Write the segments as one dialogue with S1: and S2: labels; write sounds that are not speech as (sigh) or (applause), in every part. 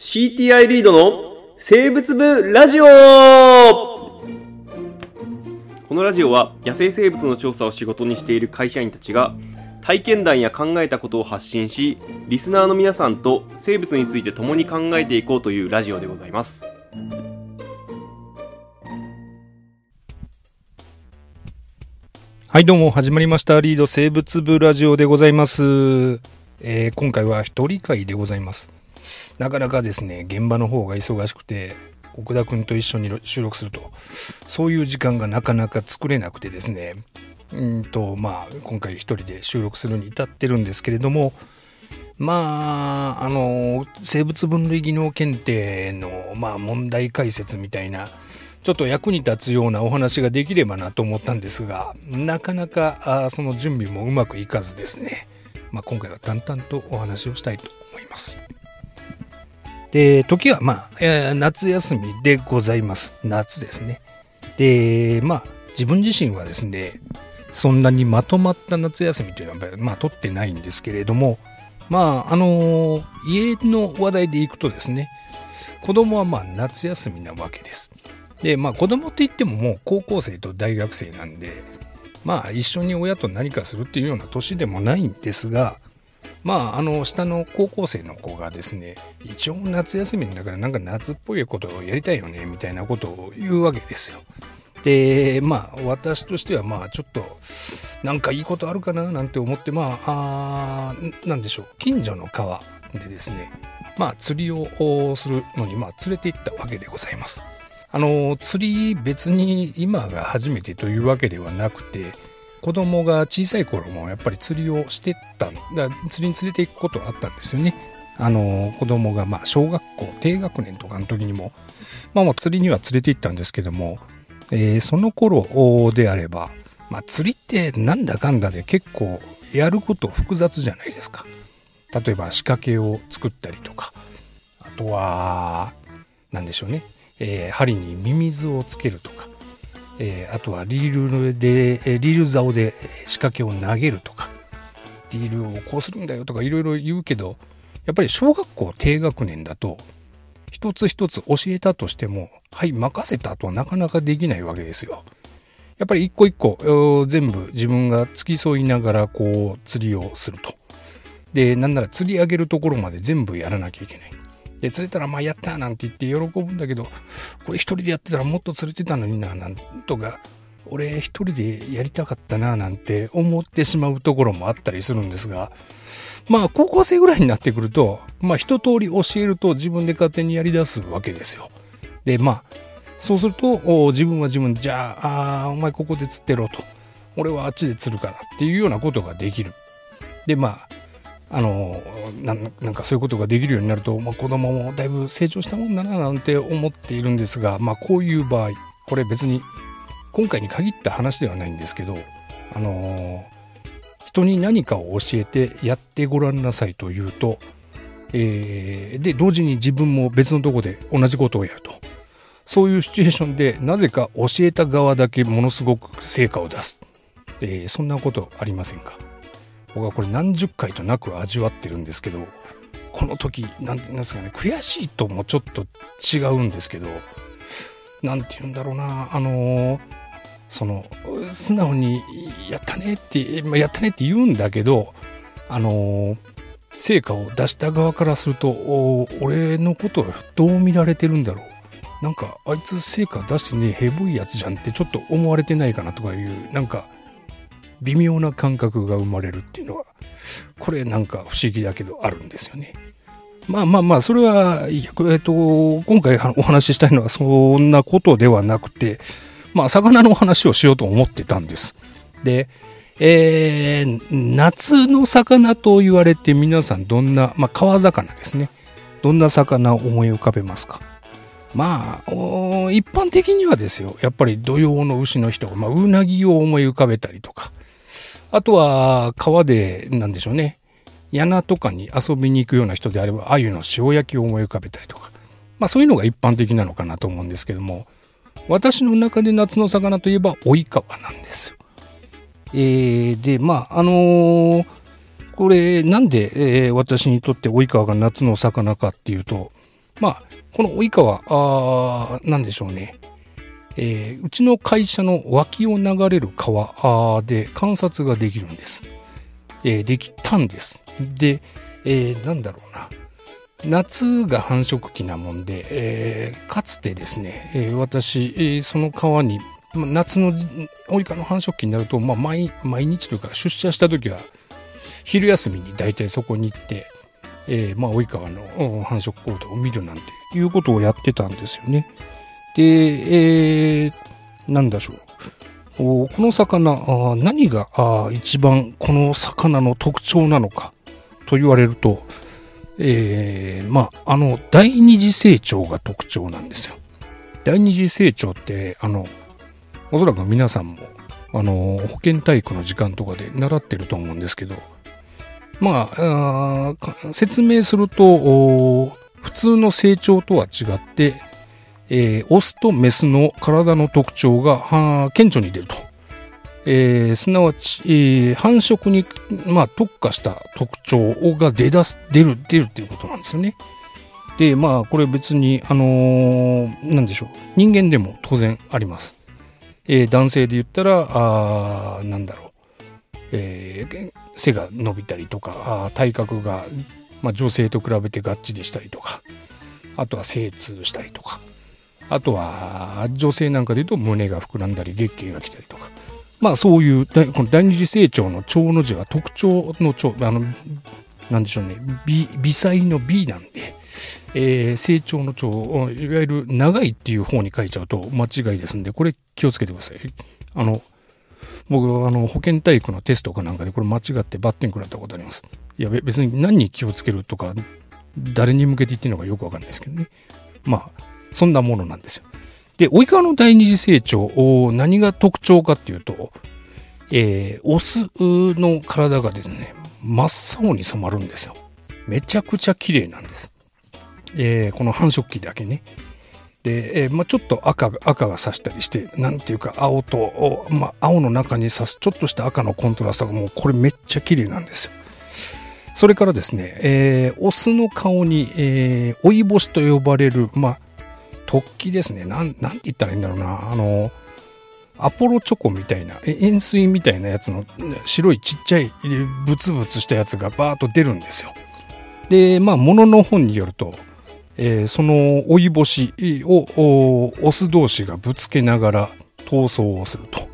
S1: CTI リードの生物部ラジオこのラジオは野生生物の調査を仕事にしている会社員たちが体験談や考えたことを発信しリスナーの皆さんと生物について共に考えていこうというラジオでございます
S2: はい、どうも、始まりました。リード生物部ラジオでございます。えー今回は一人会でございます。なかなかですね、現場の方が忙しくて、奥田くんと一緒に収録すると、そういう時間がなかなか作れなくてですね、うんと、まあ、今回一人で収録するに至ってるんですけれども、まあ、あの、生物分類技能検定の、まあ、問題解説みたいな、ちょっと役に立つようなお話ができればなと思ったんですが、なかなかあその準備もうまくいかずですね、まあ、今回は淡々とお話をしたいと思います。で、時はまあ、えー夏休みでございます。夏ですね。で、まあ、自分自身はですね、そんなにまとまった夏休みというのは、まあ、取ってないんですけれども、まあ、あのー家の話題でいくとですね、子供はまあ夏休みなわけです。で、まあ子供って言ってももう高校生と大学生なんで、まあ一緒に親と何かするっていうような年でもないんですが、まああの下の高校生の子がですね、一応夏休みだからなんか夏っぽいことをやりたいよねみたいなことを言うわけですよ。で、まあ私としてはまあちょっとなんかいいことあるかななんて思って、まあ、あーなんでしょう、近所の川でですね、まあ釣りをするのにまあ連れて行ったわけでございます。あの釣り別に今が初めてというわけではなくて子供が小さい頃もやっぱり釣りをしてたんだ釣りに連れて行くことはあったんですよね。あの子供がま小学校低学年とかの時にもまあもう釣りには連れて行ったんですけども、えーその頃であれば、まあ、釣りってなんだかんだで結構やること複雑じゃないですか。例えば仕掛けを作ったりとかあとは何でしょうねえー針にミミズをつけるとか、えーあとはリールでリール竿で仕掛けを投げるとかリールをこうするんだよとかいろいろ言うけどやっぱり小学校低学年だと一つ一つ教えたとしてもはい任せたとはなかなかできないわけですよ。やっぱり一個一個全部自分が付き添いながらこう釣りをすると。でなんなら釣り上げるところまで全部やらなきゃいけない。で釣れたらまあやったなんて言って喜ぶんだけどこれ一人でやってたらもっと釣れてたのにななんとか俺一人でやりたかったななんて思ってしまうところもあったりするんですがまあ高校生ぐらいになってくるとまあ一通り教えると自分で勝手にやりだすわけですよ。でまあそうすると自分は自分じゃああーお前ここで釣ってろと俺はあっちで釣るからっていうようなことができる。でまああのなんなんかそういうことができるようになると、まあ、子供もだいぶ成長したもんだななんて思っているんですが、まあ、こういう場合これ別に今回に限った話ではないんですけど、あの人に何かを教えてやってごらんなさいと言うと、えーで同時に自分も別のとこで同じことをやると。そういうシチュエーションでなぜか教えた側だけものすごく成果を出す、えーそんなことありませんか？僕はこれ何十回となく味わってるんですけどこの時なんて言うんですかね悔しいともちょっと違うんですけどなんて言うんだろうなあのーその素直に「やったね」ってまあやったねって言うんだけどあのー成果を出した側からすると俺のことをどう見られてるんだろう。なんかあいつ成果出してねえヘボいやつじゃんってちょっと思われてないかなとかいうなんか微妙な感覚が生まれるっていうのはこれなんか不思議だけどあるんですよね。まあまあまあそれはえっと今回お話ししたいのはそんなことではなくてまあ魚の話をしようと思ってたんです。でえー夏の魚と言われて皆さんどんな、まあ、川魚ですねどんな魚を思い浮かべますか？まあ一般的にはですよやっぱり土用の牛の日とか、まあ、うなぎを思い浮かべたりとかあとは川でなんでしょうね柳とかに遊びに行くような人であれば鮎の塩焼きを思い浮かべたりとかまあそういうのが一般的なのかなと思うんですけども私の中で夏の魚といえば追い川なんですよ。えーでまああのーこれなんで、えー私にとって追い川が夏の魚かっていうとまあ、この及川、あなんでしょうね。えー、うちの会社の脇を流れる川で観察ができるんです。えー、できたんです。で、えー、なんだろうな。夏が繁殖期なもんで、えー、かつてですね、えー、私、えー、その川に、夏のオイカの繁殖期になると、まあ毎、毎日というか出社した時は昼休みに大体そこに行って、えー、まあ、及川の繁殖行動を見るなんていうことをやってたんですよね。で、えー、なんだしょう。この魚あ、何があ一番この魚の特徴なのかと言われると、えー、まあ、あの、第二次成長が特徴なんですよ。第二次成長って、あの、おそらく皆さんも、あの、保健体育の時間とかで習ってると思うんですけど、まあ、あ説明すると、普通の成長とは違って、えー、オスとメスの体の特徴が顕著に出ると。えー、すなわち、えー、繁殖に、まあ、特化した特徴が出だす、出る、出るっていうことなんですよね。で、まあ、これ別に、あのー、なんでしょう。人間でも当然あります。えー、男性で言ったら、あなんだろう。えー、背が伸びたりとか、体格が、まあ、女性と比べてがっちりしたりとか、あとは精通したりとか、あとは女性なんかで言うと胸が膨らんだり月経が来たりとか、まあそういうこの第二次成長の長の字は特徴の長、あの、なんでしょうね、微微細の B なんで、えー、成長の長、いわゆる長いっていう方に書いちゃうと間違いですんで、これ気をつけてください。あの、僕あの保健体育のテストかなんかでこれ間違ってバッテン食らったことあります。いや別に何に気をつけるとか誰に向けて言ってるのかよくわかんないですけどね。まあそんなものなんですよ。で、及川の第二次成長、何が特徴かっていうと、えー、オスの体がですね、真っ青に染まるんですよ。めちゃくちゃ綺麗なんです。えー、この繁殖期だけね。で、えー、まあ、ちょっと赤赤が差したりして、なんていうか青と、まあ、青の中に差すちょっとした赤のコントラストがもうこれめっちゃ綺麗なんですよ。それからですね、えー、オスの顔に、えー、追い星と呼ばれる、まあ、突起ですね。なん、なんて言ったらいいんだろうな。あの、アポロチョコみたいな、円錐みたいなやつの白いちっちゃいブツブツしたやつがバーッと出るんですよ。で、まあ、ものの本によると、えー、その追い星をオス同士がぶつけながら逃走をすると。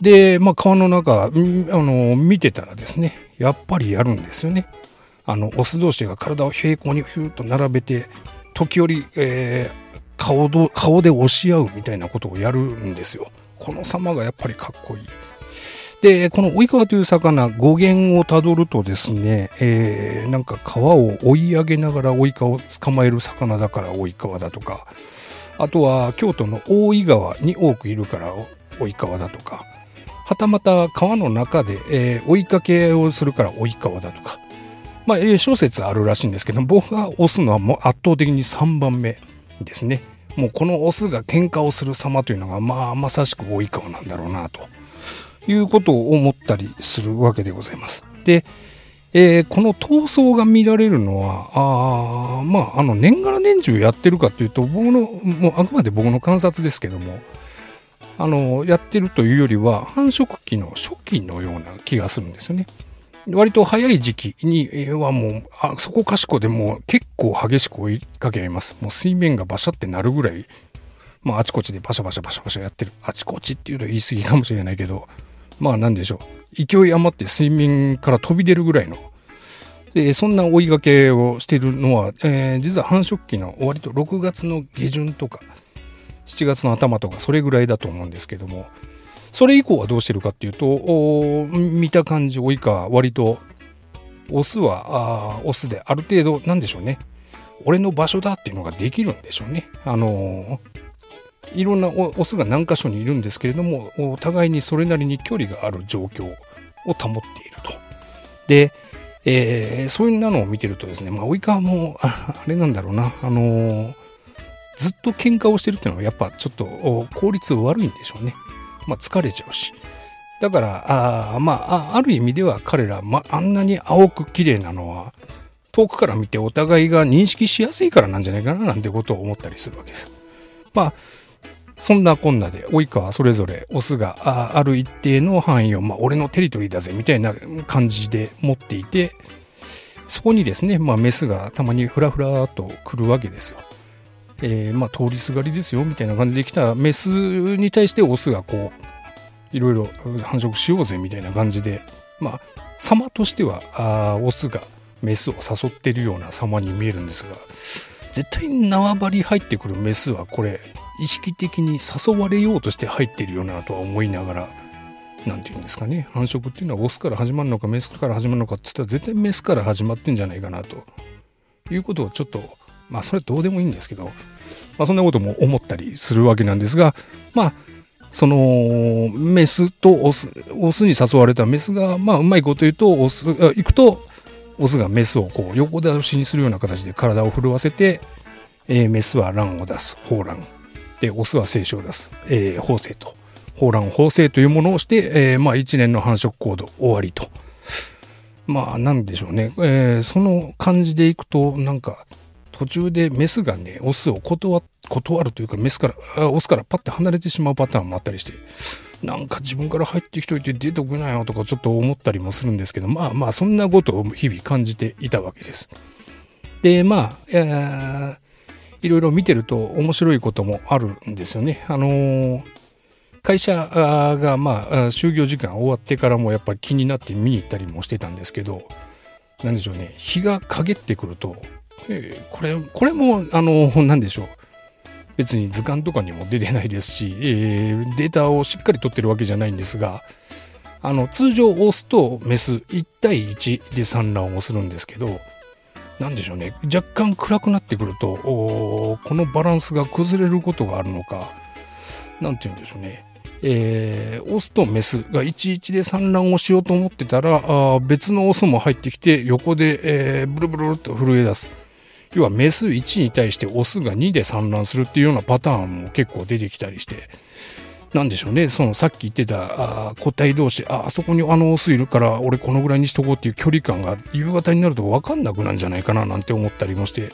S2: で、まあ、川の中、あの、見てたらですね、やっぱりやるんですよね。あの、オス同士が体を平行にヒューッと並べて、時折、えー、顔ど顔で押し合うみたいなことをやるんですよ。この様がやっぱりかっこいい。で、この追い川という魚、語源をたどるとですね、えー、なんか川を追い上げながら追い川を捕まえる魚だから追い川だとか、あとは京都の大井川に多くいるから追い川だとか、はたまた川の中で、えー、追いかけをするから追い川だとか、まあ、えー、諸説あるらしいんですけど、僕が押すのはもう圧倒的に3番目ですね。もうこのオスが喧嘩をする様というのが、まあ、まさしく追い川なんだろうなと。いうことを思ったりするわけでございます。で、えー、この闘争が見られるのは、あまあ、あの、年がら年中やってるかというと、僕の、もうあくまで僕の観察ですけども、あの、やってるというよりは、繁殖期の初期のような気がするんですよね。割と早い時期にはもう、あそこかしこでもう結構激しく追いかけ合います。もう水面がバシャってなるぐらい、まああちこちでバシャバシャバシャバシャやってる。あちこちっていうと言い過ぎかもしれないけど、まあ何でしょう。勢い余って水面から飛び出るぐらいの。でそんな追いかけをしているのは、えー、実は繁殖期の終わりと6月の下旬とか7月の頭とかそれぐらいだと思うんですけども。それ以降はどうしてるかっていうと見た感じ追いか割とオスはあオスである程度なんでしょうね俺の場所だっていうのができるんでしょうね。あのー、いろんなオスが何箇所にいるんですけれどもお互いにそれなりに距離がある状況を保っていると。で、えー、そういうのを見てるとですね、まあ、及川もあれなんだろうな、あのー、ずっと喧嘩をしてるっていうのはやっぱちょっと効率悪いんでしょうね。まあ、疲れちゃうし。だから、あまあ、ある意味では彼ら、まあ、あんなに青く綺麗なのは、遠くから見てお互いが認識しやすいからなんじゃないかななんてことを思ったりするわけです。まあそんなこんなで、及川それぞれオスがある一定の範囲を、まあ、俺のテリトリーだぜみたいな感じで持っていて、そこにですね、まあ、メスがたまにふらふらと来るわけですよ。えー、まあ、通りすがりですよみたいな感じで来たメスに対してオスがこう、いろいろ繁殖しようぜみたいな感じで、まあ、様としてはあオスがメスを誘ってるような様に見えるんですが絶対縄張り入ってくるメスはこれ意識的に誘われようとして入ってるようなとは思いながら何て言うんですかね繁殖っていうのはオスから始まるのかメスから始まるのかって言ったら絶対メスから始まってんじゃないかなということをちょっとまあそれどうでもいいんですけど、まあ、そんなことも思ったりするわけなんですがまあそのメスとオスオスに誘われたメスがまあうまいこと言うとオスが行くとオスがメスをこう横倒しにするような形で体を震わせて、えー、メスは卵を出す放卵。でオスは精子を出す、えー、放生と。放卵放生というものをして、えー、まあ1年の繁殖行動終わりと。まあなんでしょうね、えー、その感じでいくとなんか途中でメスがねオスを断るというかメスからオスからパッて離れてしまうパターンもあったりしてなんか自分から入ってきといて出てくなよとかちょっと思ったりもするんですけどまあまあそんなことを日々感じていたわけです。でまあ、えー、いろいろ見てると面白いこともあるんですよね。あのー、会社がまあ就業時間終わってからもやっぱり気になって見に行ったりもしてたんですけど何でしょうね日が陰ってくると、え、これこれもあの何でしょう。別に図鑑とかにも出てないですし、えー、データをしっかり取ってるわけじゃないんですがあの通常オスとメス1対1で産卵をするんですけど何でしょうね。若干暗くなってくるとこのバランスが崩れることがあるのか何て言うんでしょうね。えー、オスとメスが11で産卵をしようと思ってたらあ別のオスも入ってきて横で、えー、ブルブルと震え出す。要はメス1に対してオスが2で産卵するっていうようなパターンも結構出てきたりして、なんでしょうね、そのさっき言ってたあ個体同士、あ、あそこにあのオスいるから俺このぐらいにしとこうっていう距離感が夕方になると分かんなくなるんじゃないかななんて思ったりもして、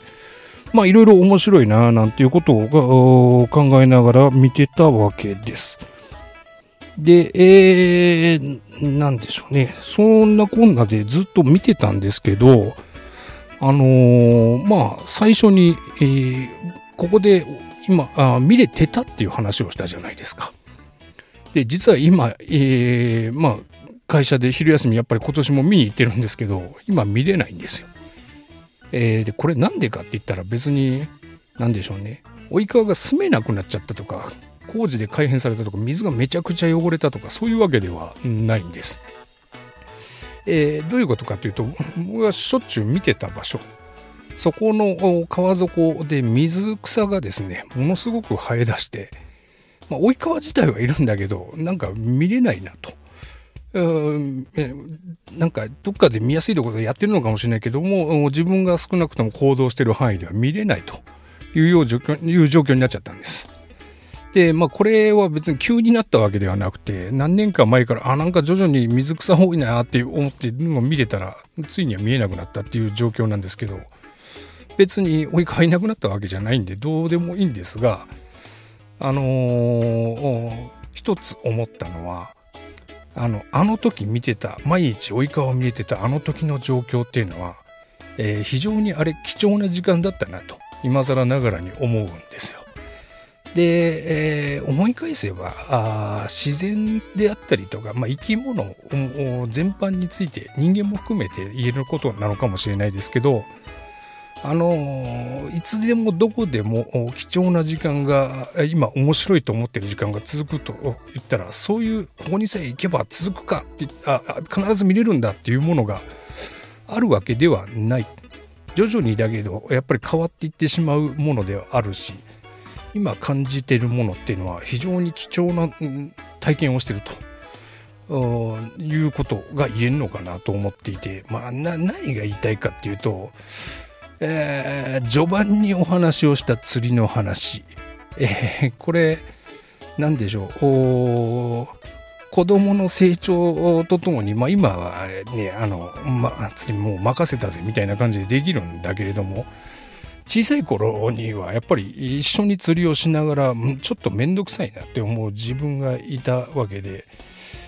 S2: まあいろいろ面白いななんていうことを考えながら見てたわけです。で、えー、なんでしょうね。そんなこんなでずっと見てたんですけど、あのー、まあ、最初に、えー、ここで今あ、見れてたっていう話をしたじゃないですか。で、実は今、えー、まあ、会社で昼休みやっぱり今年も見に行ってるんですけど、今見れないんですよ。えー、で、これなんでかって言ったら別に、なんでしょうね。及川が住めなくなっちゃったとか、工事で改変されたとか、水がめちゃくちゃ汚れたとか、そういうわけではないんです。えー、どういうことかというと僕がしょっちゅう見てた場所そこの川底で水草がですねものすごく生え出して、まあ、追い川自体はいるんだけどなんか見れないなと。うんなんかどっかで見やすいところでやってるのかもしれないけども自分が少なくとも行動してる範囲では見れないというよういう状況になっちゃったんです。で、まあ、これは別に急になったわけではなくて、何年か前から、あ、なんか徐々に水草多いなって思って見てたら、ついには見えなくなったっていう状況なんですけど、別に追いかいなくなったわけじゃないんで、どうでもいいんですが、あのー、一つ思ったのは、あの、あの時見てた、毎日追い川を見れてたあの時の状況っていうのは、えー、非常にあれ貴重な時間だったなと、今更ながらに思うんですよ。で、えー、思い返せばあ自然であったりとか、まあ、生き物全般について人間も含めて言えることなのかもしれないですけどあのいつでもどこでも貴重な時間が今面白いと思ってる時間が続くと言ったらそういうここにさえ行けば続くかってあ必ず見れるんだっていうものがあるわけではない。徐々にだけどやっぱり変わっていってしまうものではあるし今感じているものっていうのは非常に貴重な体験をしてると。いうことが言えるのかなと思っていて、まあ、何が言いたいかっていうと、えー、序盤にお話をした釣りの話、えー、これ何でしょう。子供の成長とともに、まあ、今はねあの、ま釣りもう任せたぜみたいな感じでできるんだけれども小さい頃にはやっぱり一緒に釣りをしながらちょっと面倒くさいなって思う自分がいたわけで。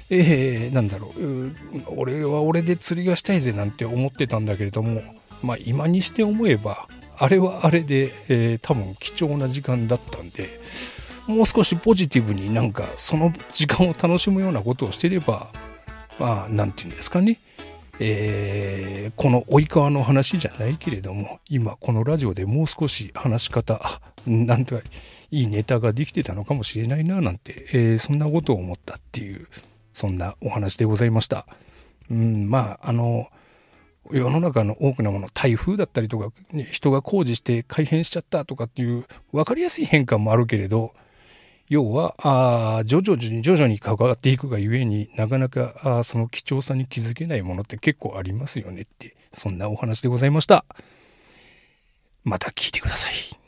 S2: えー、なんだろう俺は俺で釣りがしたいぜなんて思ってたんだけれども、まあ、今にして思えばあれはあれで、えー、多分貴重な時間だったんでもう少しポジティブになんかその時間を楽しむようなことをしていればまあ何て言うんですかねえー、この及川の話じゃないけれども今このラジオでもう少し話し方 (laughs) なんとかいいネタができてたのかもしれないななんて、えー、そんなことを思ったっていうそんなお話でございました。うん、まああの世の中の多くのもの台風だったりとか、人が工事して改変しちゃったとかっていう分かりやすい変化もあるけれど要はあ徐々に徐々に関わっていくがゆえになかなかあその貴重さに気づけないものって結構ありますよねってそんなお話でございました。また聞いてください。